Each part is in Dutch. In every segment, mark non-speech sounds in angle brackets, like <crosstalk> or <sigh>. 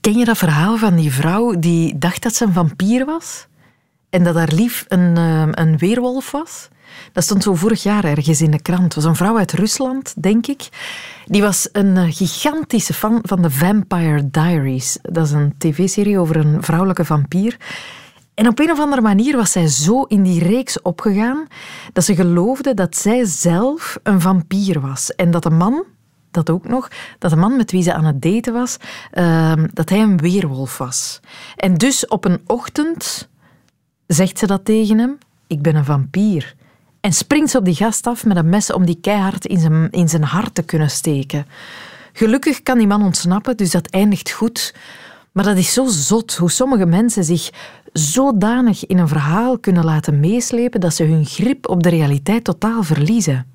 Ken je dat verhaal van die vrouw die dacht dat ze een vampier was? En dat haar lief een, uh, een weerwolf was? Dat stond zo vorig jaar ergens in de krant. Het was een vrouw uit Rusland, denk ik. Die was een eh, gigantische fan van de Vampire Diaries. Dat is een tv-serie over een vrouwelijke vampier. En op een of andere manier was zij zo in die reeks opgegaan dat ze geloofde dat zij zelf een vampier was. En dat de man, dat ook nog, dat de man met wie ze aan het daten was, uh, dat hij een weerwolf was. En dus op een ochtend zegt ze dat tegen hem: Ik ben een vampier. En springt ze op die gast af met een mes om die keihard in zijn, in zijn hart te kunnen steken. Gelukkig kan die man ontsnappen, dus dat eindigt goed. Maar dat is zo zot hoe sommige mensen zich zodanig in een verhaal kunnen laten meeslepen dat ze hun grip op de realiteit totaal verliezen.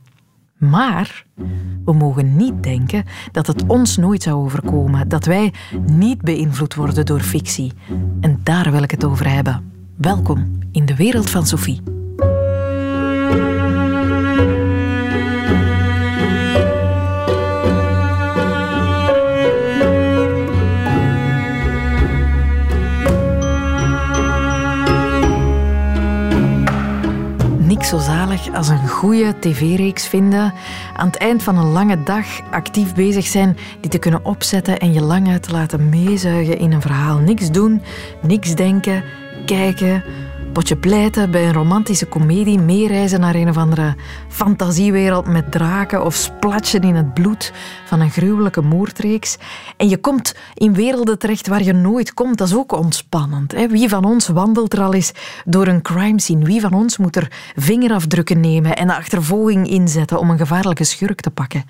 Maar we mogen niet denken dat het ons nooit zou overkomen, dat wij niet beïnvloed worden door fictie. En daar wil ik het over hebben. Welkom in de wereld van Sophie. Zo zalig als een goede tv-reeks vinden. Aan het eind van een lange dag actief bezig zijn, die te kunnen opzetten en je lang uit te laten meezuigen in een verhaal. Niks doen, niks denken, kijken, potje pleiten bij een romantische komedie, meereizen naar een of andere fantasiewereld met draken of splatsen in het bloed van een gruwelijke moordreeks. En je komt in werelden terecht waar je nooit komt. Dat is ook ontspannend. Hè? Wie van ons wandelt er al eens door een crime scene? Wie van ons moet er vingerafdrukken nemen en de achtervolging inzetten om een gevaarlijke schurk te pakken?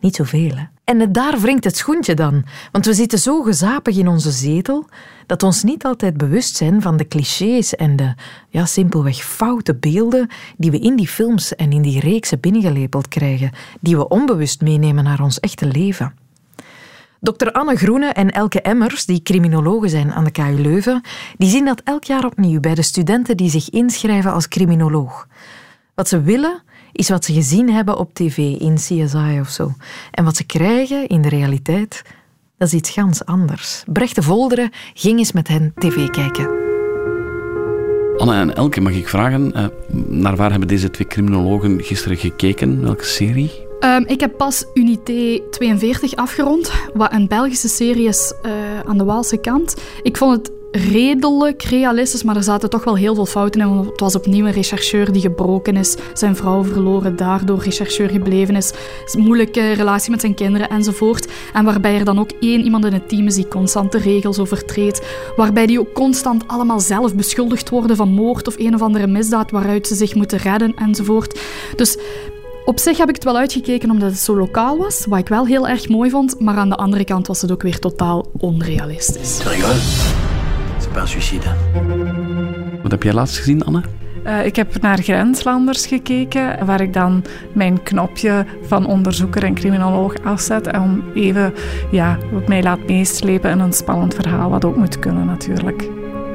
Niet zoveel? En daar wringt het schoentje dan. Want we zitten zo gezapig in onze zetel dat ons niet altijd bewust zijn van de clichés en de ja, simpelweg foute beelden die we in die films en in die reeksen binnengelepeld krijgen, die we onbewust meenemen naar ons echte leven. Dr. Anne Groene en Elke Emmers, die criminologen zijn aan de KU Leuven, die zien dat elk jaar opnieuw bij de studenten die zich inschrijven als criminoloog. Wat ze willen is wat ze gezien hebben op tv, in CSI of zo. En wat ze krijgen in de realiteit, dat is iets gans anders. Brecht de Volderen ging eens met hen tv kijken. Anne en Elke, mag ik vragen, uh, naar waar hebben deze twee criminologen gisteren gekeken? Welke serie? Um, ik heb pas Unité 42 afgerond, wat een Belgische serie is uh, aan de Waalse kant. Ik vond het redelijk realistisch, maar er zaten toch wel heel veel fouten in. het was opnieuw een rechercheur die gebroken is, zijn vrouw verloren, daardoor rechercheur gebleven is, moeilijke relatie met zijn kinderen enzovoort. En waarbij er dan ook één iemand in het team is die constant de regels overtreedt, waarbij die ook constant allemaal zelf beschuldigd worden van moord of een of andere misdaad waaruit ze zich moeten redden enzovoort. Dus op zich heb ik het wel uitgekeken omdat het zo lokaal was, wat ik wel heel erg mooi vond, maar aan de andere kant was het ook weer totaal onrealistisch suicide. Wat heb jij laatst gezien, Anne? Uh, ik heb naar Grenslanders gekeken, waar ik dan mijn knopje van onderzoeker en criminoloog afzet. En om even ja, mij laat meeslepen in een spannend verhaal, wat ook moet kunnen natuurlijk.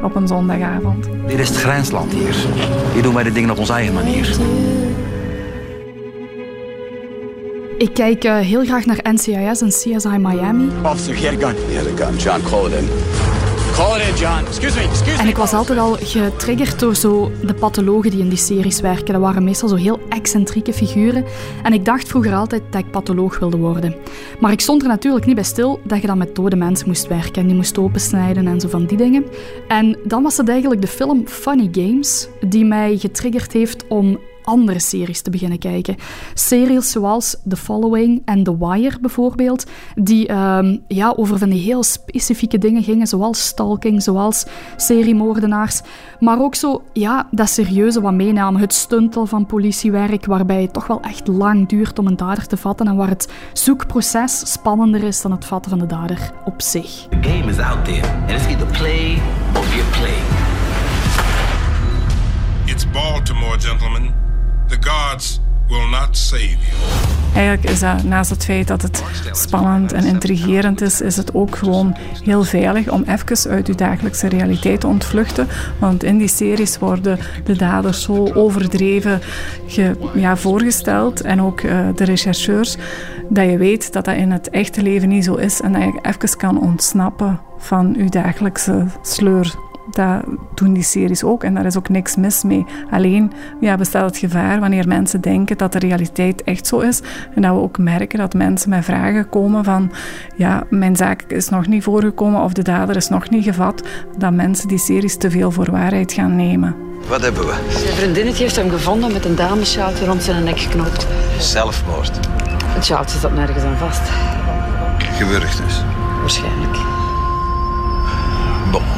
Op een zondagavond. Dit is het grensland hier. Hier doen wij de dingen op onze eigen manier. Ik kijk uh, heel graag naar NCIS en CSI Miami. Officer, gun. John, in. Call it in, John. Excuse me, excuse me. En ik was altijd al getriggerd door zo de pathologen die in die series werken. Dat waren meestal zo heel excentrieke figuren. En ik dacht vroeger altijd dat ik patholoog wilde worden. Maar ik stond er natuurlijk niet bij stil dat je dan met dode mensen moest werken. En die moest opensnijden en zo van die dingen. En dan was het eigenlijk de film Funny Games die mij getriggerd heeft om andere series te beginnen kijken. Series zoals The Following en The Wire bijvoorbeeld, die um, ja, over van die heel specifieke dingen gingen, zoals stalking, zoals seriemoordenaars, maar ook zo ja, dat serieuze wat meenamen, het stuntel van politiewerk, waarbij het toch wel echt lang duurt om een dader te vatten en waar het zoekproces spannender is dan het vatten van de dader op zich. The game is out there, and it's either play or get played. Eigenlijk is dat naast het feit dat het spannend en intrigerend is, is het ook gewoon heel veilig om even uit je dagelijkse realiteit te ontvluchten. Want in die series worden de daders zo overdreven ja, voorgesteld en ook uh, de rechercheurs, dat je weet dat dat in het echte leven niet zo is en dat je even kan ontsnappen van je dagelijkse sleur. Dat doen die series ook en daar is ook niks mis mee. Alleen ja, bestaat het gevaar wanneer mensen denken dat de realiteit echt zo is. En dat we ook merken dat mensen met vragen komen van ja, mijn zaak is nog niet voorgekomen of de dader is nog niet gevat. Dat mensen die series te veel voor waarheid gaan nemen. Wat hebben we? Zijn vriendinnetje heeft hem gevonden met een damesjaaltje rond zijn nek geknoopt. Zelfmoord. Het sjaaltje zat nergens aan vast. Gewurgd dus? Waarschijnlijk.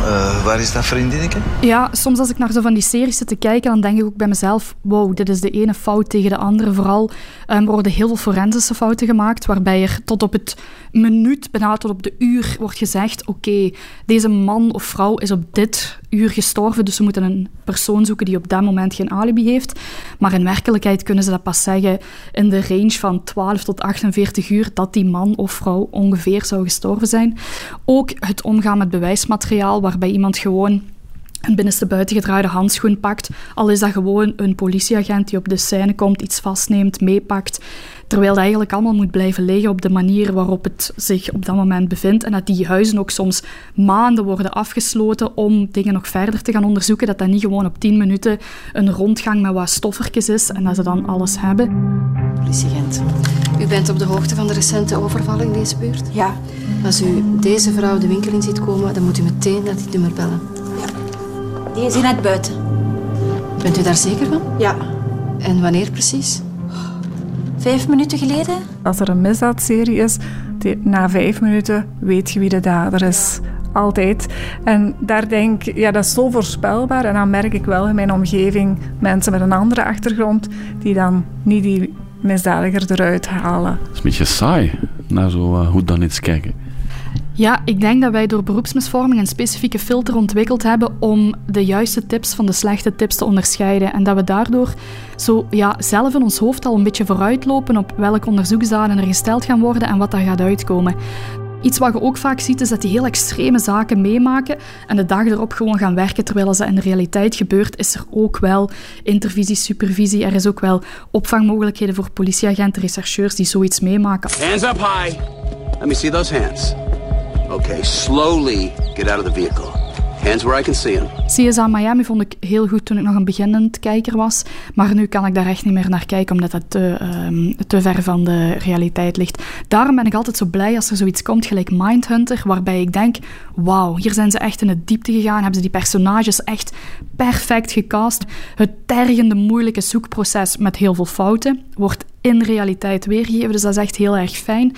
Uh, waar is dat vriendinnetje? Ja, soms als ik naar zo van die series zit te kijken, dan denk ik ook bij mezelf, wow, dit is de ene fout tegen de andere. Vooral um, worden heel veel forensische fouten gemaakt, waarbij er tot op het minuut, bijna tot op de uur, wordt gezegd, oké, deze man of vrouw is op dit uur gestorven, dus we moeten een persoon zoeken die op dat moment geen alibi heeft. Maar in werkelijkheid kunnen ze dat pas zeggen in de range van 12 tot 48 uur dat die man of vrouw ongeveer zou gestorven zijn. Ook het omgaan met bewijsmateriaal, waarbij iemand gewoon een binnenste buitengedraaide handschoen pakt, al is dat gewoon een politieagent die op de scène komt, iets vastneemt, meepakt. Terwijl dat eigenlijk allemaal moet blijven liggen op de manier waarop het zich op dat moment bevindt. En dat die huizen ook soms maanden worden afgesloten om dingen nog verder te gaan onderzoeken. Dat dat niet gewoon op tien minuten een rondgang met wat stoffertjes is en dat ze dan alles hebben. Politieagent, u bent op de hoogte van de recente overval in deze buurt? Ja. Als u deze vrouw de winkel in ziet komen, dan moet u meteen naar dit nummer bellen. Die is hier net buiten. Bent u daar zeker van? Ja. En wanneer precies? Vijf minuten geleden? Als er een misdaadserie is, die, na vijf minuten weet je wie de dader is. Altijd. En daar denk ik, ja, dat is zo voorspelbaar. En dan merk ik wel in mijn omgeving mensen met een andere achtergrond die dan niet die misdadiger eruit halen. Het is een beetje saai, naar zo uh, goed dan iets kijken. Ja, ik denk dat wij door beroepsmisvorming een specifieke filter ontwikkeld hebben om de juiste tips van de slechte tips te onderscheiden. En dat we daardoor zo ja, zelf in ons hoofd al een beetje vooruitlopen op welke onderzoeksdaden er gesteld gaan worden en wat daar gaat uitkomen. Iets wat je ook vaak ziet is dat die heel extreme zaken meemaken en de dag erop gewoon gaan werken terwijl dat in de realiteit gebeurt, is er ook wel intervisie, supervisie. Er is ook wel opvangmogelijkheden voor politieagenten, rechercheurs die zoiets meemaken. Hands up high. Let me see those hands. Okay, slowly get out of the vehicle. Hands where I can see them. CSA Miami vond ik heel goed toen ik nog een beginnend kijker was. Maar nu kan ik daar echt niet meer naar kijken, omdat het te, um, te ver van de realiteit ligt. Daarom ben ik altijd zo blij als er zoiets komt, gelijk Mindhunter, waarbij ik denk, wauw, hier zijn ze echt in het diepte gegaan, hebben ze die personages echt perfect gecast. Het tergende, moeilijke zoekproces met heel veel fouten wordt in realiteit weergegeven. Dus dat is echt heel erg fijn.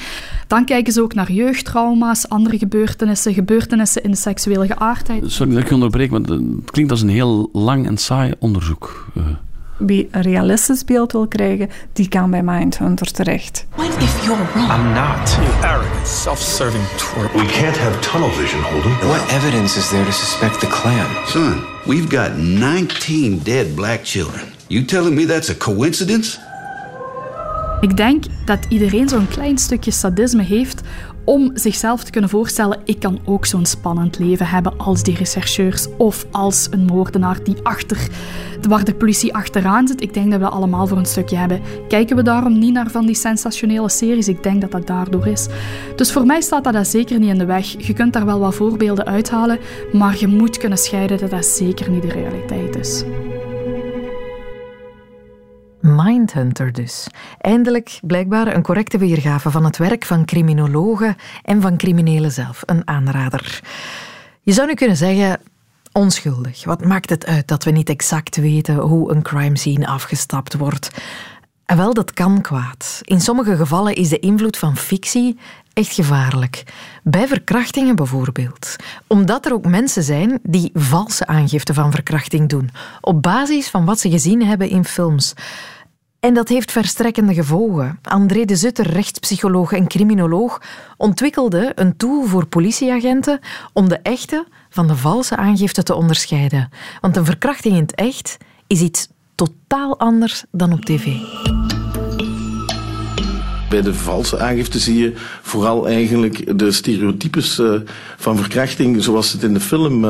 Dan kijken ze ook naar jeugdtrauma's, andere gebeurtenissen, gebeurtenissen in de seksuele geaardheid. Sorry dat ik onderbreek, want het klinkt als een heel lang en saai onderzoek. Uh. Wie een realistisch beeld wil krijgen, die kan bij Mindhunter terecht. What if you're wrong? I'm not. You arrogant, self-serving twerp. We can't have tunnel vision, Holden. What evidence is there to suspect the Klan? Son, we've got 19 dead black children. You telling me that's a coincidence? Ik denk dat iedereen zo'n klein stukje sadisme heeft om zichzelf te kunnen voorstellen, ik kan ook zo'n spannend leven hebben als die rechercheurs of als een moordenaar die achter, waar de politie achteraan zit. Ik denk dat we allemaal voor een stukje hebben. Kijken we daarom niet naar van die sensationele series? Ik denk dat dat daardoor is. Dus voor mij staat dat, dat zeker niet in de weg. Je kunt daar wel wat voorbeelden uithalen, maar je moet kunnen scheiden dat dat zeker niet de realiteit is. Mindhunter dus. Eindelijk blijkbaar een correcte weergave van het werk van criminologen en van criminelen zelf. Een aanrader. Je zou nu kunnen zeggen, onschuldig. Wat maakt het uit dat we niet exact weten hoe een crime scene afgestapt wordt? En wel, dat kan kwaad. In sommige gevallen is de invloed van fictie echt gevaarlijk. Bij verkrachtingen bijvoorbeeld. Omdat er ook mensen zijn die valse aangifte van verkrachting doen. Op basis van wat ze gezien hebben in films. En dat heeft verstrekkende gevolgen. André de Zutter, rechtspsycholoog en criminoloog, ontwikkelde een tool voor politieagenten om de echte van de valse aangifte te onderscheiden. Want een verkrachting in het echt is iets totaal anders dan op tv. Bij de valse aangifte zie je vooral eigenlijk de stereotypes uh, van verkrachting zoals het in de film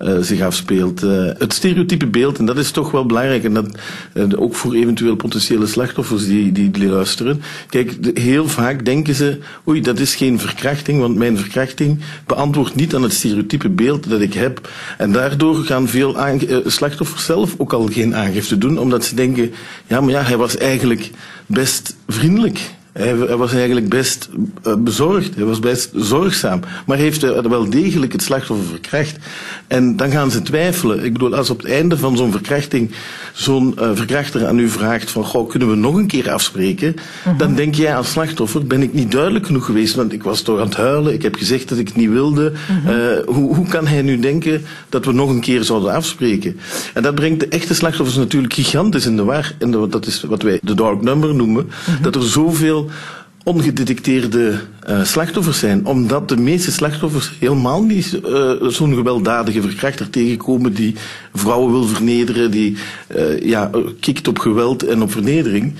uh, uh, zich afspeelt. het stereotype beeld, en dat is toch wel belangrijk, en dat ook voor eventueel potentiële slachtoffers die, die, luisteren. Kijk, heel vaak denken ze, oei, dat is geen verkrachting, want mijn verkrachting beantwoordt niet aan het stereotype beeld dat ik heb. En daardoor gaan veel slachtoffers zelf ook al geen aangifte doen, omdat ze denken, ja, maar ja, hij was eigenlijk best vriendelijk. Hij, hij, was eigenlijk best uh, bezorgd, hij was best zorgzaam, maar heeft uh, wel degelijk het slachtoffer verkracht. En dan gaan ze twijfelen. Ik bedoel, als op het einde van zo'n verkrachting zo'n uh, verkrachter aan u vraagt van, goh, kunnen we nog een keer afspreken? -huh. Dan denk jij als slachtoffer, ben ik niet duidelijk genoeg geweest, want ik was toch aan het huilen, ik heb gezegd dat ik het niet wilde. -huh. hoe, hoe kan hij nu denken dat we nog een keer zouden afspreken? En dat brengt de echte slachtoffers natuurlijk gigantisch in de war. En dat is wat wij de dark number noemen, -huh. dat er zoveel ongedetecteerde uh, slachtoffers zijn. Omdat de meeste slachtoffers helemaal niet uh, zo'n gewelddadige verkrachter tegenkomen die vrouwen wil vernederen, die uh, ja, kikt op geweld en op vernedering.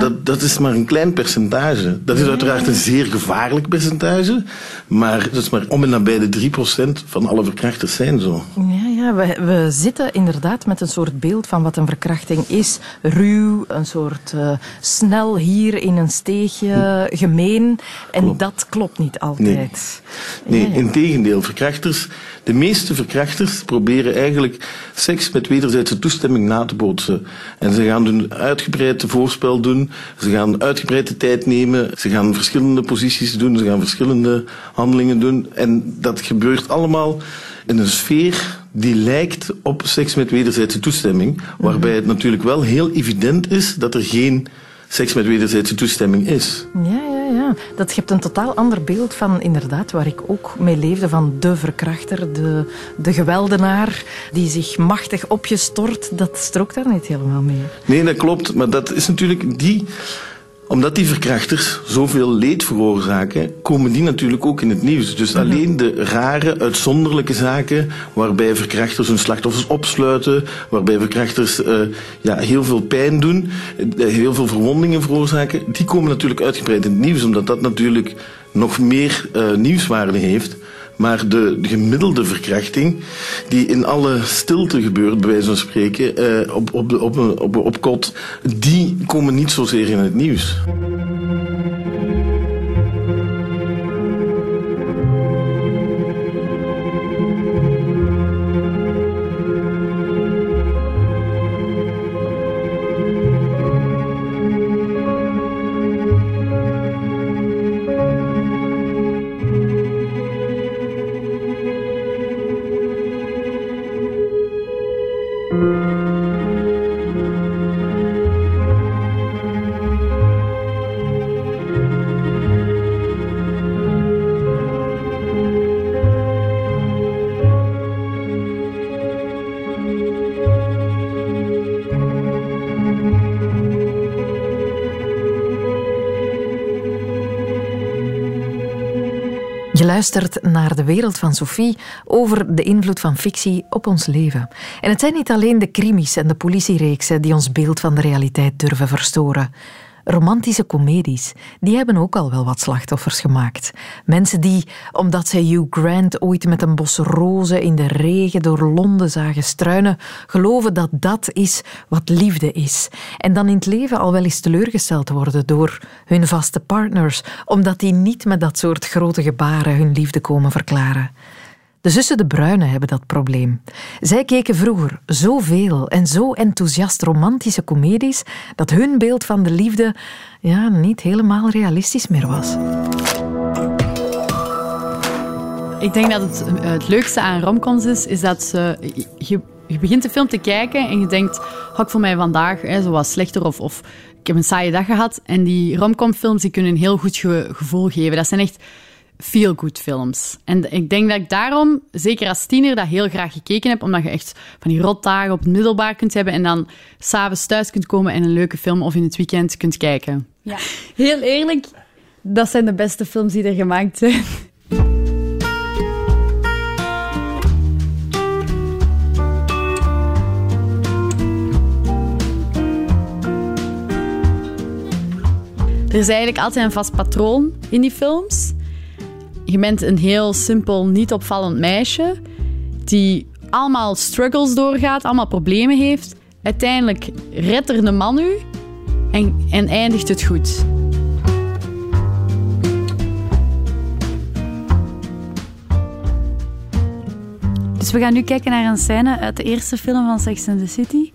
Dat, dat is maar een klein percentage. Dat is uiteraard een zeer gevaarlijk percentage, maar dat is maar om en nabij de 3% van alle verkrachters zijn zo. Ja, ja we, we zitten inderdaad met een soort beeld van wat een verkrachting is. Ruw, een soort snel hier in een steegje, gemeen. En. Dat klopt niet altijd. Nee, nee ja, ja. in tegendeel. Verkrachters, de meeste verkrachters proberen eigenlijk seks met wederzijdse toestemming na te bootsen. En ze gaan een uitgebreid voorspel doen, ze gaan uitgebreid de tijd nemen, ze gaan verschillende posities doen, ze gaan verschillende handelingen doen. En dat gebeurt allemaal in een sfeer die lijkt op seks met wederzijdse toestemming, waarbij het natuurlijk wel heel evident is dat er geen seks met wederzijdse toestemming is. Ja, ja. Dat geeft een totaal ander beeld van, inderdaad, waar ik ook mee leefde, van de verkrachter, de, de geweldenaar, die zich machtig op je stort. Dat strookt daar niet helemaal mee. Nee, dat klopt. Maar dat is natuurlijk die omdat die verkrachters zoveel leed veroorzaken, komen die natuurlijk ook in het nieuws. Dus alleen de rare, uitzonderlijke zaken waarbij verkrachters hun slachtoffers opsluiten, waarbij verkrachters uh, ja, heel veel pijn doen, heel veel verwondingen veroorzaken, die komen natuurlijk uitgebreid in het nieuws, omdat dat natuurlijk nog meer uh, nieuwswaarde heeft. Maar de, de, gemiddelde verkrachting, die in alle stilte gebeurt, bij wijze van spreken, eh, op, op, op, op, op kot, die komen niet zozeer in het nieuws. Naar de wereld van Sophie over de invloed van fictie op ons leven. En het zijn niet alleen de krimis en de politiereeksen die ons beeld van de realiteit durven verstoren. Romantische comedies, die hebben ook al wel wat slachtoffers gemaakt. Mensen die, omdat zij Hugh Grant ooit met een bos rozen in de regen door Londen zagen struinen, geloven dat dat is wat liefde is. En dan in het leven al wel eens teleurgesteld worden door hun vaste partners, omdat die niet met dat soort grote gebaren hun liefde komen verklaren. De zussen De Bruyne hebben dat probleem. Zij keken vroeger zoveel en zo enthousiast romantische comedies dat hun beeld van de liefde ja, niet helemaal realistisch meer was. Ik denk dat het, het leukste aan romcoms is, is dat ze, je, begint de film te kijken en je denkt, had ik voor mij vandaag hè, zo wat slechter of, of ik heb een saaie dag gehad. En die romcomfilms die kunnen een heel goed ge gevoel geven. Dat zijn echt feel-good films. En ik denk dat ik daarom, zeker als tiener, dat heel graag gekeken heb, omdat je echt van die rotdagen op het middelbaar kunt hebben en dan s'avonds thuis kunt komen en een leuke film of in het weekend kunt kijken. Ja, heel eerlijk, dat zijn de beste films die er gemaakt zijn. Er is eigenlijk altijd een vast patroon in die films. Je bent een heel simpel, niet opvallend meisje die allemaal struggles doorgaat, allemaal problemen heeft. Uiteindelijk redt er de man u en, en eindigt het goed. Dus we gaan nu kijken naar een scène uit de eerste film van Sex and the City.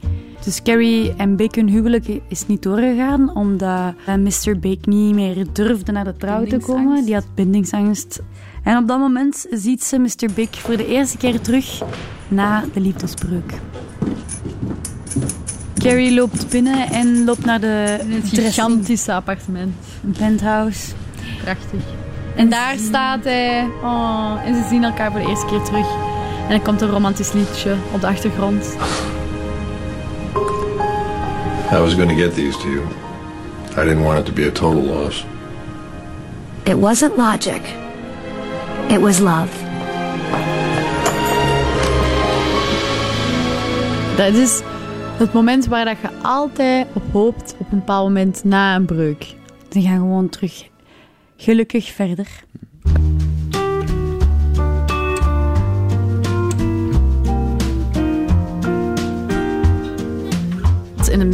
Dus Carrie en hun huwelijk is niet doorgegaan, omdat eh, Mr. Bake niet meer durfde naar de trouw te komen. Die had bindingsangst. En op dat moment ziet ze Mr. Bake voor de eerste keer terug na de liefdesbreuk. Carrie loopt binnen en loopt naar de In het gigantische appartement. Een penthouse. Prachtig. En daar staat hij. Oh, en ze zien elkaar voor de eerste keer terug. En dan komt een romantisch liedje op de achtergrond. I was going to get these to you. I didn't want it to be a total loss. It wasn't logic. It was love. Dat is het moment waar dat je altijd op hoopt op een bepaald moment na een breuk. Ze gaan gewoon terug gelukkig verder.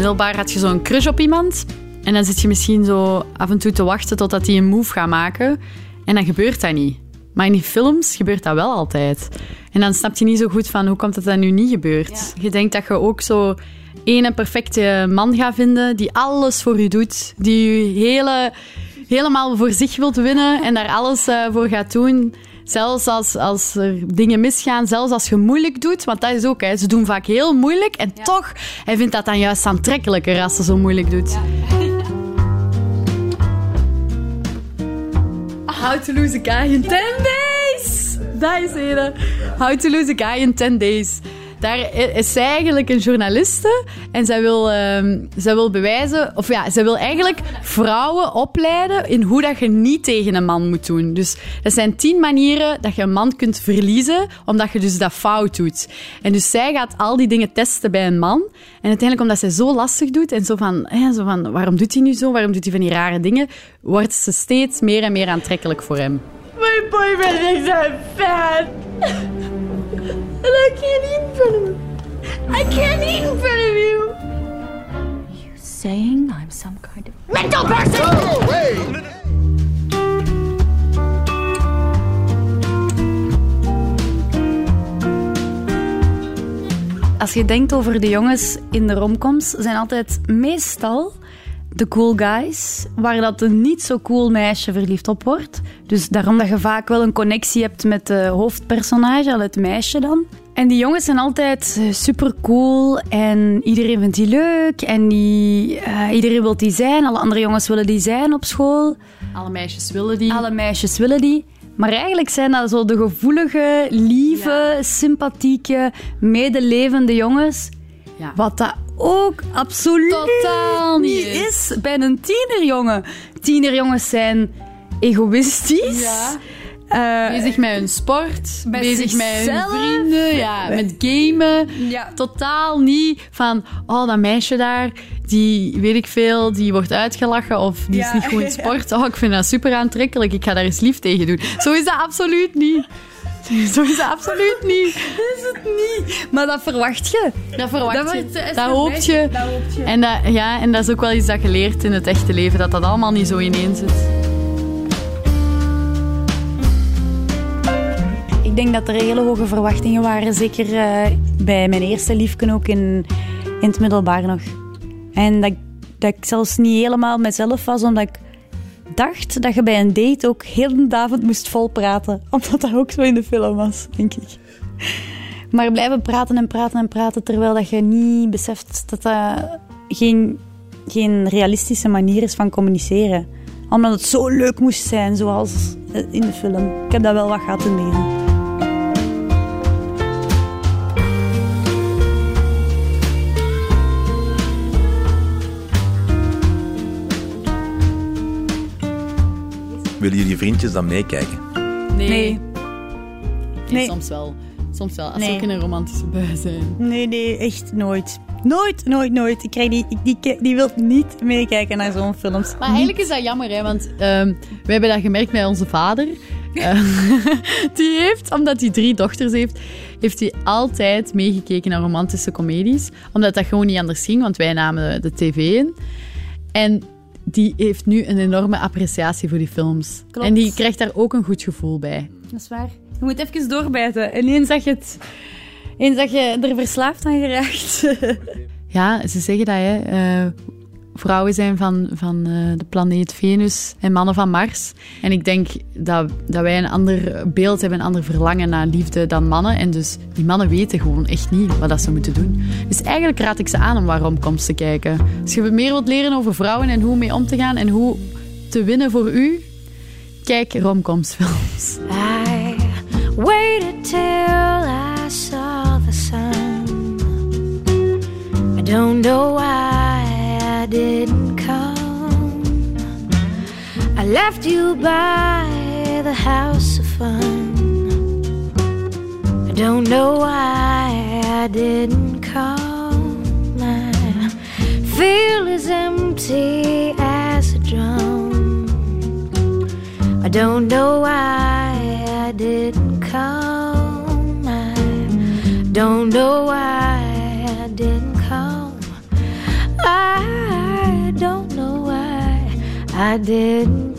Middelbaar had je zo'n crush op iemand. En dan zit je misschien zo af en toe te wachten totdat hij een move gaat maken. En dan gebeurt dat niet. Maar in die films gebeurt dat wel altijd. En dan snap je niet zo goed van hoe komt het dat nu niet gebeurt. Je denkt dat je ook zo ene perfecte man gaat vinden die alles voor je doet. Die je hele, helemaal voor zich wilt winnen en daar alles eh, voor gaat doen. Zelfs als, als er dingen misgaan, zelfs als je moeilijk doet. Want dat is ook, hè, ze doen vaak heel moeilijk. En toch, hij vindt dat dan juist aantrekkelijker als ze zo moeilijk doet. <laughs> How to lose a guy in 10 days. Dat is het. How to lose a guy in 10 days. Daar is zij eigenlijk een journaliste en zij wil, ehm, zij wil bewijzen, of ja, zij wil eigenlijk vrouwen opleiden in hoe dat je niet tegen een man moet doen. Dus dat zijn tien manieren dat je een man kunt verliezen, omdat je dus dat fout doet. En dus zij gaat al die dingen testen bij een man. En uiteindelijk, omdat zij zo lastig doet en zo van, hè, zo van waarom doet hij nu zo, waarom doet hij van die rare dingen, wordt ze steeds meer en meer aantrekkelijk voor hem. My boyfriend thinks I'm fat. And I can't eat in front of him. I can't eat in front of you. You saying I'm some kind of mental person? Als je denkt over de jongens in de romcoms, zijn altijd meestal de cool guys, waar dat een niet zo cool meisje verliefd op wordt. Dus daarom dat je vaak wel een connectie hebt met de hoofdpersonage, al het meisje dan. En die jongens zijn altijd super cool en iedereen vindt die leuk en die, eh, iedereen wil die zijn. Alle andere jongens willen die zijn op school. Alle meisjes willen die. Alle meisjes willen die. Maar eigenlijk zijn dat zo de gevoelige, lieve, sympathieke, medelevende jongens. Ja. Wat dat ook absoluut Totaal niet is. bij een tienerjongen. Tienerjongens zijn egoïstisch. Ja. Eh, Bezig met hun sport, Met bezig met hun zichzelf. vrienden, ja, met gamen. Ja. Totaal niet van, oh, dat meisje daar, die weet ik veel, die wordt uitgelachen of die Ja. is niet goed in sport. Oh, ik vind dat super aantrekkelijk, ik ga daar eens lief tegen doen. Zo is dat absoluut niet. <laughs> Zo is dat absoluut niet. Dat is het niet. Maar dat verwacht je. Dat verwacht Dat je, dat is dat een hoop beetje- je. dat hoop je. En dat, ja, en dat is ook wel iets dat je leert in het echte leven, dat dat allemaal niet zo ineen zit. Ik denk dat er hele hoge verwachtingen waren. Zeker eh, bij mijn eerste liefken ook in, in het middelbaar nog. En dat, dat ik zelfs niet helemaal mezelf was, omdat ik dacht dat je bij een date ook heel de avond moest volpraten. <laughs> Omdat dat ook zo in de film was, denk ik. Maar blijven praten en praten en praten, terwijl dat je niet beseft dat dat geen, geen realistische manier is van communiceren. Omdat het zo leuk moest zijn, zoals eh, in de film. Ik heb dat wel wat gehad in leren. Willen jullie vriendjes dan meekijken? Nee. Nee. Nee, Nee. soms wel. Soms wel, als Nee. we ook in een romantische bui zijn. Nee, nee, echt nooit. Nooit, nooit, nooit. Ik krijg die, ik- die, die wil niet meekijken naar zo'n films. Maar eigenlijk is dat jammer, hè, want ehm, we hebben dat gemerkt bij onze vader. <laughs> Eh, <laughs> die heeft, omdat hij drie dochters heeft, heeft hij altijd meegekeken naar romantische comedies. Omdat dat gewoon niet anders ging, want wij namen de tv in. En die heeft nu een enorme appreciatie voor die films. Klopt. En die krijgt daar ook een goed gevoel bij. Dat is waar. Je moet even doorbijten. En eens dat je, het, eens dat je er verslaafd aan geraakt. <laughs> Ja, ze zeggen dat, hè. eh, vrouwen zijn van, van eh, de planeet Venus en mannen van Mars. En ik denk dat, dat wij een ander beeld hebben, een ander verlangen naar liefde dan mannen. En dus die mannen weten gewoon echt niet wat dat ze moeten doen. Dus eigenlijk raad ik ze aan om waarom komt te kijken. Als je meer wilt leren over vrouwen en hoe mee om te gaan en hoe te winnen voor u, kijk romcomsfilms. I waited till I saw the sun. I don't know why left you by the house of fun. I don't know why I didn't call. I feel as empty as a drum. I don't know why I didn't call. I don't know why I didn't come. I don't know why I didn't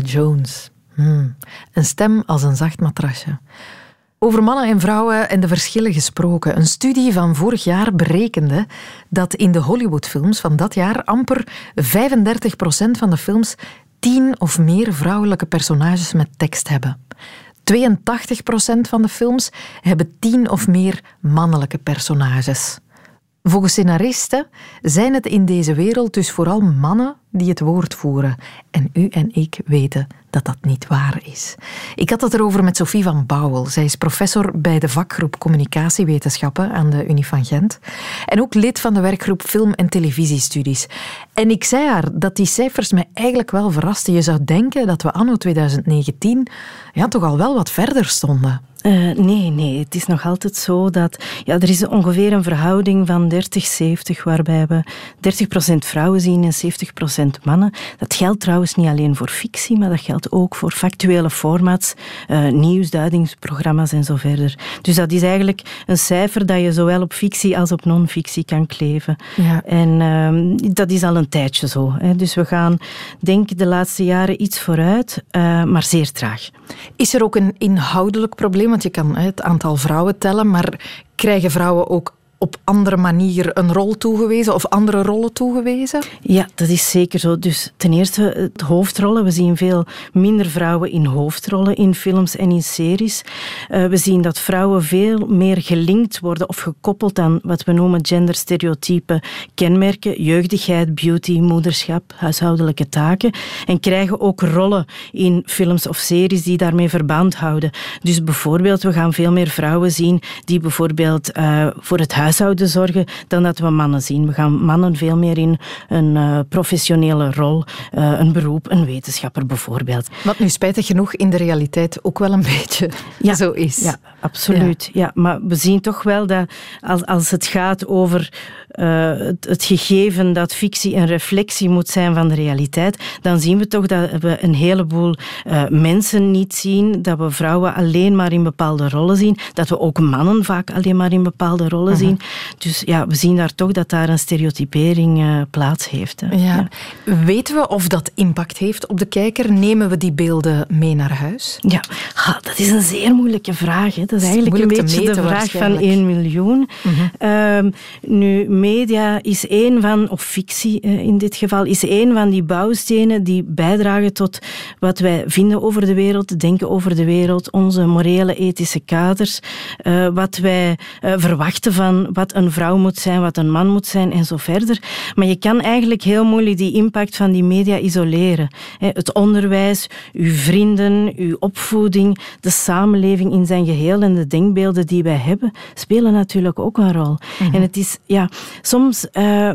Jones. Hmm. Een stem als een zacht matrasje. Over mannen en vrouwen en de verschillen gesproken. Een studie van vorig jaar berekende dat in de Hollywoodfilms van dat jaar amper 35% van de films tien of meer vrouwelijke personages met tekst hebben. 82% van de films hebben tien of meer mannelijke personages. Volgens scenaristen zijn het in deze wereld dus vooral mannen die het woord voeren. En u en ik weten dat dat niet waar is. Ik had het erover met Sophie van Bouwel. Zij is professor bij de vakgroep Communicatiewetenschappen aan de Unie van Gent. En ook lid van de werkgroep Film- en Televisiestudies. En ik zei haar dat die cijfers mij eigenlijk wel verrasten. Je zou denken dat we anno 2019 ja, toch al wel wat verder stonden. Eh, nee, nee. Het is nog altijd zo dat... Ja, er is ongeveer een verhouding van 30-70, waarbij we 30% vrouwen zien en 70% mannen. Dat geldt trouwens niet alleen voor fictie, maar dat geldt ook voor factuele formats, eh, nieuwsduidingsprogramma's en zo verder. Dus dat is eigenlijk een cijfer dat je zowel op fictie als op non-fictie kan kleven. Ja. En ehm, dat is al een tijdje zo. Hè. Dus we gaan, denk ik, de laatste jaren iets vooruit, eh, maar zeer traag. Is er ook een inhoudelijk probleem? Want je kan het aantal vrouwen tellen, maar krijgen vrouwen ook op andere manier een rol toegewezen of andere rollen toegewezen? Ja, dat is zeker zo. Dus ten eerste het hoofdrollen. We zien veel minder vrouwen in hoofdrollen in films en in series. Uh, we zien dat vrouwen veel meer gelinkt worden of gekoppeld aan wat we noemen genderstereotype kenmerken. Jeugdigheid, beauty, moederschap, huishoudelijke taken. En krijgen ook rollen in films of series die daarmee verband houden. Dus bijvoorbeeld, we gaan veel meer vrouwen zien die bijvoorbeeld uh, voor het huishouden zorgen dan dat we mannen zien. We gaan mannen veel meer in een uh, professionele rol, uh, een beroep, een wetenschapper bijvoorbeeld. Wat nu spijtig genoeg in de realiteit ook wel een <laughs> beetje ja, zo is. Ja, absoluut. Ja. ja. maar we zien toch wel dat als, als het gaat over uh, het, het, gegeven dat fictie een reflectie moet zijn van de realiteit, dan zien we toch dat we een heleboel mensen niet zien, dat we vrouwen alleen maar in bepaalde rollen zien, dat we ook mannen vaak alleen maar in bepaalde rollen -huh. zien. Dus ja, we zien daar toch dat daar een stereotypering uh, plaats heeft. Hè. Ja. ja. Weten we of dat impact heeft op de kijker? Nemen we die beelden mee naar huis? Ja, ha, dat is een zeer moeilijke vraag. Hè. Dat is eigenlijk een beetje meten, de vraag van 1 miljoen. -huh. uh, nu, media is één van, of fictie uh, in dit geval, is één van die bouwstenen die bijdragen tot wat wij vinden over de wereld, denken over de wereld, onze morele, ethische kaders, uh, wat wij uh, verwachten van wat een vrouw moet zijn, wat een man moet zijn en zo verder. Maar je kan eigenlijk heel moeilijk die impact van die media isoleren. Het onderwijs, uw vrienden, uw opvoeding, de samenleving in zijn geheel en de denkbeelden die wij hebben, spelen natuurlijk ook een rol. Mm -hmm. En het is, ja, soms uh,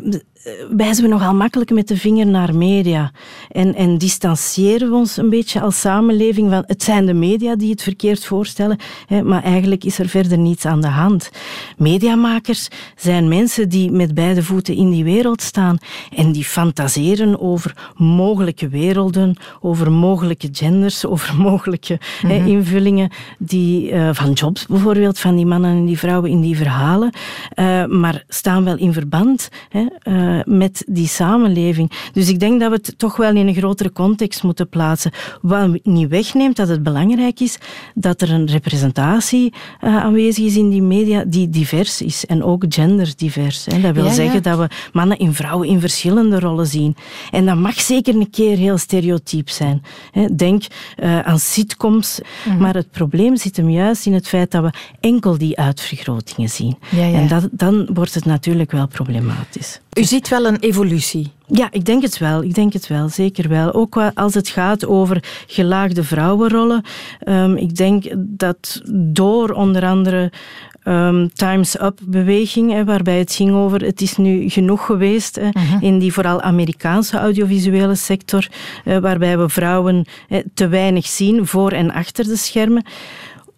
wijzen we nogal makkelijk met de vinger naar media. En, en distancieren we ons een beetje als samenleving van het zijn de media die het verkeerd voorstellen, hè, maar eigenlijk is er verder niets aan de hand. Mediamakers zijn mensen die met beide voeten in die wereld staan en die fantaseren over mogelijke werelden, over mogelijke genders, over <laughs> mogelijke hè, Mhm. invullingen die, eh, van jobs bijvoorbeeld, van die mannen en die vrouwen in die verhalen, eh, maar staan wel in verband hè, eh, met die samenleving. Dus ik denk dat we het toch wel in een grotere context moeten plaatsen. Wat niet wegneemt dat het belangrijk is dat er een representatie eh, aanwezig is in die media die divers is en ook genderdivers. Hè. Dat wil Ja, ja. zeggen dat we mannen en vrouwen in verschillende rollen zien. En dat mag zeker een keer heel stereotyp zijn. Hè. Denk eh, aan sitcoms, Mhm. maar het probleem zit hem juist in het feit dat we enkel die uitvergrotingen zien. Ja. En dat, dan wordt het natuurlijk wel problematisch. U ziet wel een evolutie. Ja, ik denk het wel. Ik denk het wel, zeker wel. Ook als het gaat over gelaagde vrouwenrollen. Ehm, ik denk dat door onder andere ehm, Time's Up-beweging, waarbij het ging over het is nu genoeg geweest hè, in die vooral Amerikaanse audiovisuele sector, eh, waarbij we vrouwen te weinig zien voor en achter de schermen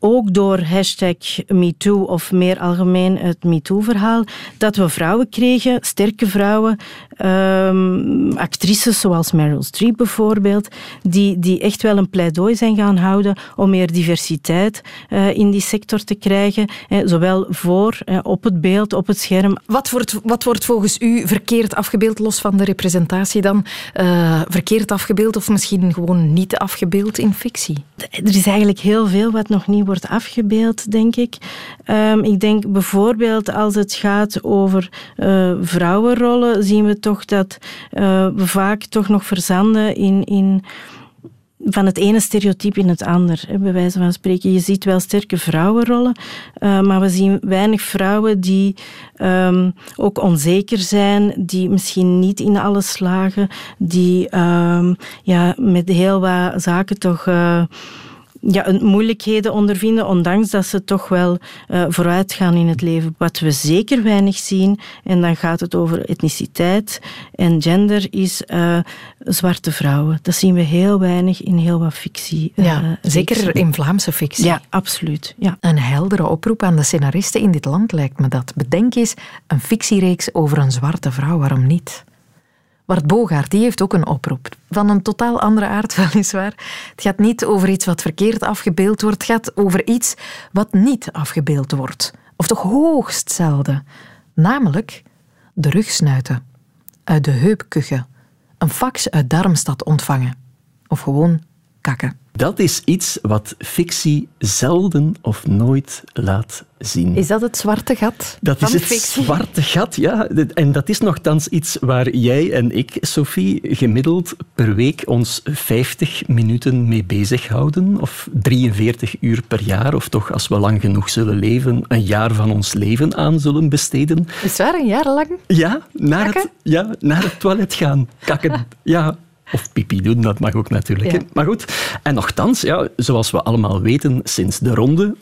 ook door hashtag MeToo of meer algemeen het MeToo-verhaal, dat we vrouwen kregen, sterke vrouwen, ehm, actrices zoals Meryl Streep bijvoorbeeld, die, die echt wel een pleidooi zijn gaan houden om meer diversiteit eh, in die sector te krijgen, zowel voor, op het beeld, op het scherm. Wat wordt, wat wordt volgens u verkeerd afgebeeld, los van de representatie dan? eh, verkeerd afgebeeld of misschien gewoon niet afgebeeld in fictie? Er is eigenlijk heel veel wat nog niet wordt afgebeeld, denk ik. Ehm, ik denk bijvoorbeeld als het gaat over eh, vrouwenrollen, zien we toch dat eh, we vaak toch nog verzanden in. in van het ene stereotype in het ander, bij wijze van spreken. Je ziet wel sterke vrouwenrollen, eh, maar we zien weinig vrouwen die ehm, ook onzeker zijn, die misschien niet in alles slagen, die ehm, ja, met heel wat zaken toch... ja, een- moeilijkheden ondervinden, ondanks dat ze toch wel eh, vooruit gaan in het leven. Wat we zeker weinig zien, en dan gaat het over etniciteit en gender, is eh, zwarte vrouwen. Dat zien we heel weinig in heel wat fictie. eh, Ja, zeker in Vlaamse fictie. Ja, absoluut. Ja. Een heldere oproep aan de scenaristen in dit land lijkt me dat. Bedenk eens een fictiereeks over een zwarte vrouw, waarom niet? Bart Bogaert die heeft ook een oproep. Van een totaal andere aard, <laughs> weliswaar. Het gaat niet over iets wat verkeerd afgebeeld wordt. Het gaat over iets wat niet afgebeeld wordt. Of toch hoogst zelden. Namelijk de rugsnuiten. Uit de heupkuchen. Een fax uit Darmstad ontvangen. Of gewoon kakken. Dat is iets wat fictie zelden of nooit laat zien. Is dat het zwarte gat Dat van is het fictie? zwarte gat, ja. En dat is nogthans iets waar jij en ik, Sophie, gemiddeld per week ons 50 minuten mee bezighouden. Of 43 uur per jaar, of toch als we lang genoeg zullen leven, een jaar van ons leven aan zullen besteden. Is waar, een jaar lang? Ja, naar, het, ja, naar het toilet gaan. Kakken, ja. Of pipi doen, dat mag ook natuurlijk. Ja. Maar goed, en nogthans, ja, zoals we allemaal weten, sinds de ronde...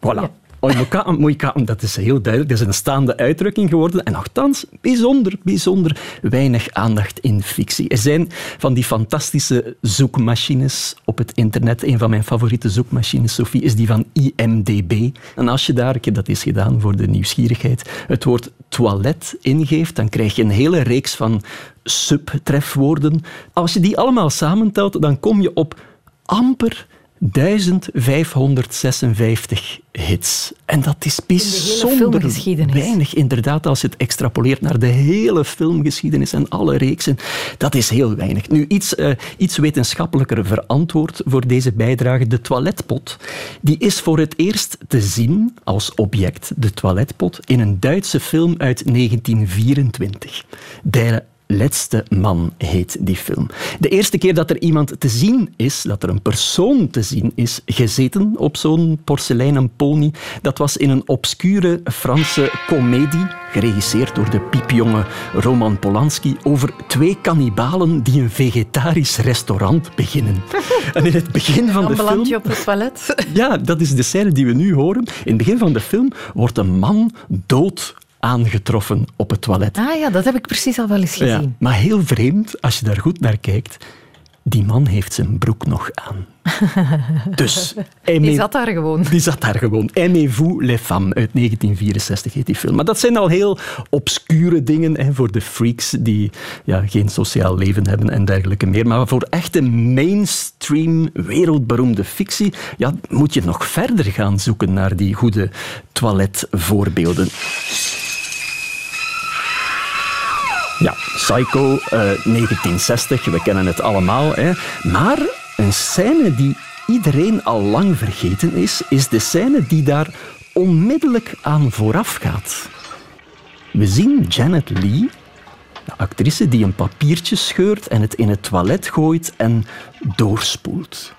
Voilà. Oimoka en moeika, dat is heel duidelijk. Dat is een staande uitdrukking geworden. En nogthans, bijzonder, bijzonder weinig aandacht in fictie. Er zijn van die fantastische zoekmachines op het internet. Een van mijn favoriete zoekmachines, Sophie, is die van IMDB. En als je daar, ik heb dat eens gedaan voor de nieuwsgierigheid, het woord toilet ingeeft, dan krijg je een hele reeks van subtrefwoorden. Als je die allemaal samentelt, dan kom je op amper 1556 hits. En dat is bijzonder weinig, inderdaad, als je het extrapoleert naar de hele filmgeschiedenis en alle reeksen. Dat is heel weinig. Nu, iets, eh, iets wetenschappelijker verantwoord voor deze bijdrage. De toiletpot die is voor het eerst te zien als object, de toiletpot, in een Duitse film uit 1924. De Letzte Man heet die film. De eerste keer dat er iemand te zien is, dat er een persoon te zien is, gezeten op zo'n porseleinen pony, dat was in een obscure Franse komedie, geregisseerd door de piepjonge Roman Polanski, over twee kannibalen die een vegetarisch restaurant beginnen. <laughs> En in het begin van de film... op het toilet. <laughs> Ja, dat is de scène die we nu horen. In het begin van de film wordt een man dood aangetroffen op het toilet. Ah ja, dat heb ik precies al wel eens gezien. Ja, maar heel vreemd, als je daar goed naar kijkt, die man heeft zijn broek nog aan. <laughs> Dus, Die zat daar gewoon. Die zat daar gewoon. Aimez-vous les femmes uit 1964 heet die film. Maar dat zijn al heel obscure dingen hè, voor de freaks die ja, geen sociaal leven hebben en dergelijke meer. Maar voor echte mainstream, wereldberoemde fictie ja, moet je nog verder gaan zoeken naar die goede toiletvoorbeelden. Ja, Psycho, eh, 1960, we kennen het allemaal. Hè. Maar een scène die iedereen al lang vergeten is, is de scène die daar onmiddellijk aan vooraf gaat. We zien Janet Lee, de actrice die een papiertje scheurt en het in het toilet gooit en doorspoelt.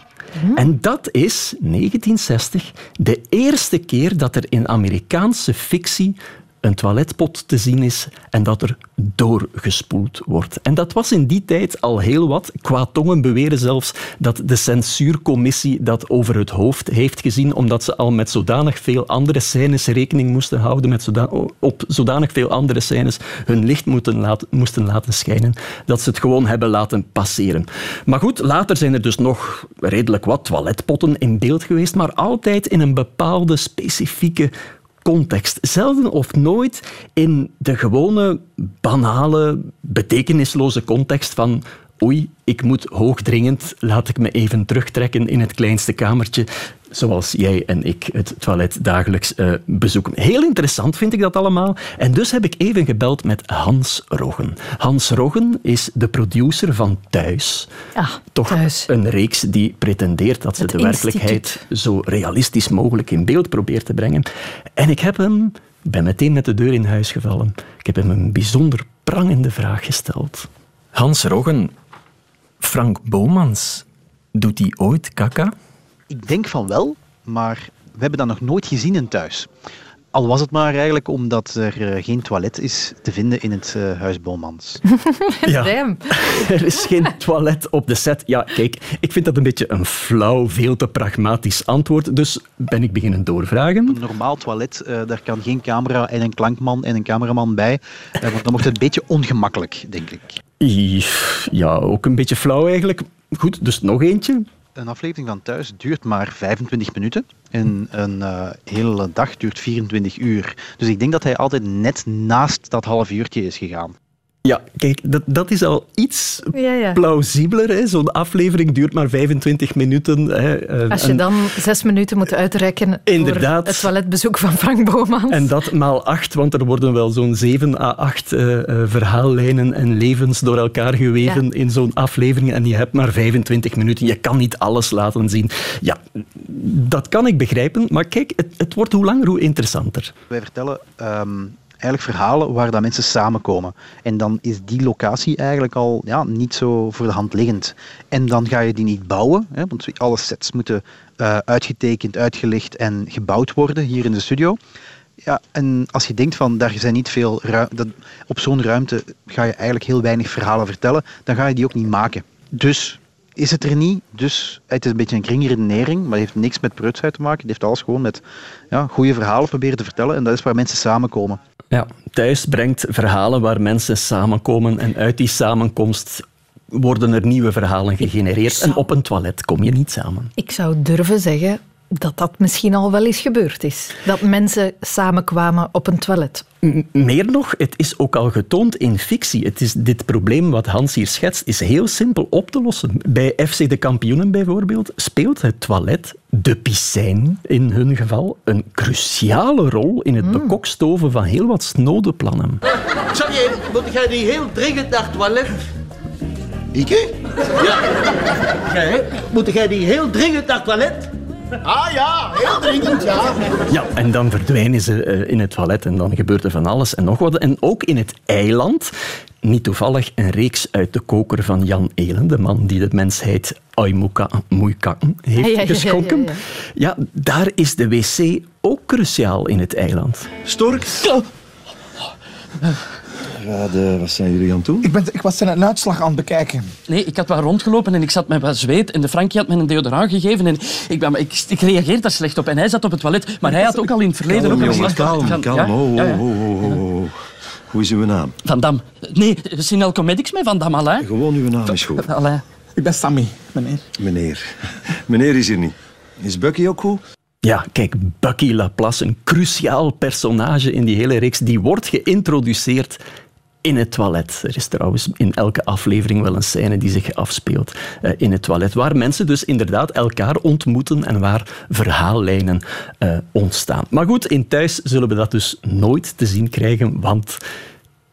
En dat is 1960 de eerste keer dat er in Amerikaanse fictie een toiletpot te zien is en dat er doorgespoeld wordt. En dat was in die tijd al heel wat. Qua tongen beweren zelfs dat de censuurcommissie dat over het hoofd heeft gezien, omdat ze al met zodanig veel andere scènes rekening moesten houden, met op zodanig veel andere scènes hun licht moeten moesten laten schijnen, dat ze het gewoon hebben laten passeren. Maar goed, later zijn er dus nog redelijk wat toiletpotten in beeld geweest, maar altijd in een bepaalde specifieke context. Zelden of nooit in de gewone, banale, betekenisloze context van oei, ik moet hoogdringend, laat ik me even terugtrekken in het kleinste kamertje, zoals jij en ik het toilet dagelijks uh, bezoeken. Heel interessant vind ik dat allemaal. En dus heb ik even gebeld met Hans Roggen. Hans Roggen is de producer van Thuis. Ah, Toch thuis. een reeks die pretendeert dat ze Het de werkelijkheid zo realistisch mogelijk in beeld probeert te brengen. En ik heb hem, ik ben meteen met de deur in huis gevallen, ik heb hem een bijzonder prangende vraag gesteld. Hans Roggen, Frank Bomans, doet hij ooit kaka? Ik denk van wel, maar we hebben dat nog nooit gezien in thuis. Al was het maar eigenlijk omdat er eh, geen toilet is te vinden in het uh, huis Bomans. <laughs> Ja. Er is geen toilet op de set. Ja, kijk, ik vind dat een beetje een flauw, veel te pragmatisch antwoord. Dus ben ik beginnen doorvragen. Een normaal toilet, uh, daar kan geen camera en een klankman en een cameraman bij. Uh, want dan wordt het een beetje ongemakkelijk, denk ik. Ja, ook een beetje flauw eigenlijk. Goed, dus nog eentje. Een aflevering van Thuis duurt maar 25 minuten. En een uh, hele dag duurt 24 uur. Dus ik denk dat hij altijd net naast dat half uurtje is gegaan. Ja, kijk, dat, dat is al iets Ja, ja. plausibeler. Zo'n aflevering duurt maar 25 minuten. Hè. Eh, Als je en- dan zes minuten moet uitrekken Inderdaad. voor het toiletbezoek van Frank Bomans. En dat maal acht, want er worden wel zo'n zeven à acht eh, eh, verhaallijnen en levens door elkaar geweven Ja. in zo'n aflevering. En je hebt maar 25 minuten. Je kan niet alles laten zien. Ja, dat kan ik begrijpen. Maar kijk, het, het wordt hoe langer hoe interessanter. Wij vertellen ehm, eigenlijk verhalen waar dat mensen samenkomen. En dan is die locatie eigenlijk al ja, niet zo voor de hand liggend. En dan ga je die niet bouwen, hè, want alle sets moeten eh, uitgetekend, uitgelicht en gebouwd worden hier in de studio. Ja, en als je denkt van daar zijn niet veel dat, op zo'n ruimte ga je eigenlijk heel weinig verhalen vertellen, dan ga je die ook niet maken. Dus is het er niet. Dus het is een beetje een kringredenering, maar het heeft niks met preutsheid te maken. Het heeft alles gewoon met ja, goede verhalen proberen te vertellen. En dat is waar mensen samenkomen. Ja, thuis brengt verhalen waar mensen samenkomen en uit die samenkomst worden er nieuwe verhalen gegenereerd. En op een toilet kom je niet samen. Ik zou durven zeggen dat dat misschien al wel eens gebeurd is. Dat mensen samenkwamen op een toilet. Meer nog, het is ook al getoond in fictie. Het is, dit probleem wat Hans hier schetst is heel simpel op te lossen. Bij FC de Kampioenen bijvoorbeeld speelt het toilet, de piscijn in hun geval, een cruciale rol in het bekokstoven van heel wat snode plannen. Xavier, moet jij die heel dringend naar het toilet? Ik? Ja. Jij? Moet jij die heel dringend naar het toilet? Ah ja, heel dringend, ja. Ja, en dan verdwijnen ze eh, in het toilet en dan gebeurt er van alles en nog wat. En ook in het eiland, niet toevallig een reeks uit de koker van Jan Elen, de man die de mensheid Aimuka Moeikakken heeft Ja, ja, ja, ja, geschonken. ja, Ja, daar is de wc ook cruciaal in het eiland. Stork? Eh, wat zijn jullie aan het doen? Ik, ben, ik was een uitslag aan het bekijken. Nee, ik had wel rondgelopen en ik zat met wat zweet en de Frankie had me een deodorant gegeven en ik, ben, ik, ik reageerde daar slecht op en hij zat op het toilet, maar hij had ook al in het verleden... Kalm, ook al jongen, kalm, kalm. Hoe is uw naam? Van Dam. Nee, Sinel Comedics met Van Dam, Alain. Gewoon uw naam is goed. Alain. Ik ben Sammy, meneer. Meneer. Meneer is hier niet. Is Bucky ook goed? Ja, kijk, Bucky Laplace, een cruciaal personage in die hele reeks, die wordt geïntroduceerd in het toilet. Er is trouwens in elke aflevering wel een scène die zich afspeelt eh, in het toilet, waar mensen dus inderdaad elkaar ontmoeten en waar verhaallijnen eh, ontstaan. Maar goed, in thuis zullen we dat dus nooit te zien krijgen, want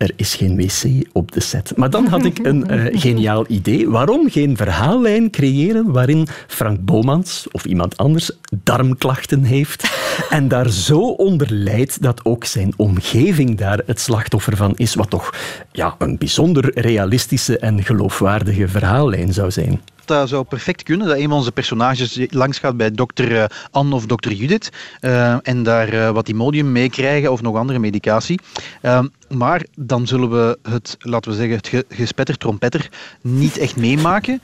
er is geen wc op de set. Maar dan had ik een eh, <laughs> geniaal idee. Waarom geen verhaallijn creëren waarin Frank Bomans of iemand anders darmklachten heeft <laughs> en daar zo onder lijdt dat ook zijn omgeving daar het slachtoffer van is, wat toch ja, een bijzonder realistische en geloofwaardige verhaallijn zou zijn. Dat zou perfect kunnen, dat een van onze personages langs gaat bij dokter eh, Anne of dokter Judith eh, en daar eh, wat Imodium meekrijgen of nog andere medicatie. Eh, maar dan zullen we het, laten we zeggen, het ge- gespetter, trompetter niet echt meemaken,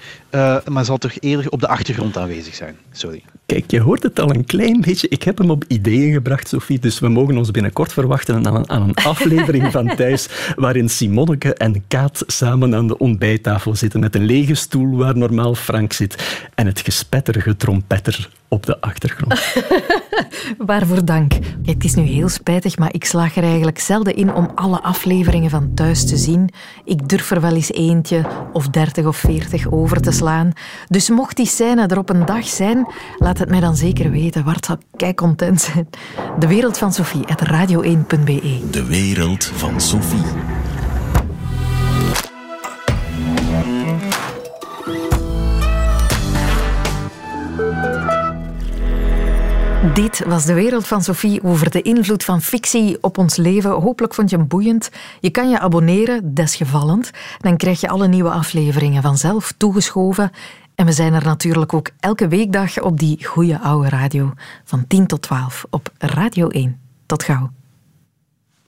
maar zal toch eerder op de achtergrond aanwezig zijn. Sorry. Kijk, je hoort het al een klein beetje. Ik heb hem op ideeën gebracht, Sophie, dus we mogen ons binnenkort verwachten aan een, aan een <laughs> aflevering van Thuis waarin Simonneke en Kaat samen aan de ontbijttafel zitten met een lege stoel waar normaal Frank zit en het gespetterige trompetter op de achtergrond. <laughs> Waarvoor dank. Kijk, het is nu heel spijtig, maar ik slaag er eigenlijk zelden in om alle afleveringen van thuis te zien. Ik durf er wel eens eentje of dertig of veertig over te slaan. Dus mocht die scène er op een dag zijn, laat het mij dan zeker weten. Wart zal kei content zijn. De wereld van Sophie, at radio1.be. De wereld van Sophie. Dit was de wereld van Sophie over de invloed van fictie op ons leven. Hopelijk vond je hem boeiend. Je kan je abonneren, desgevallend. Dan krijg je alle nieuwe afleveringen vanzelf toegeschoven. En we zijn er natuurlijk ook elke weekdag op die goede oude radio van 10 tot 12 op Radio 1. Tot gauw.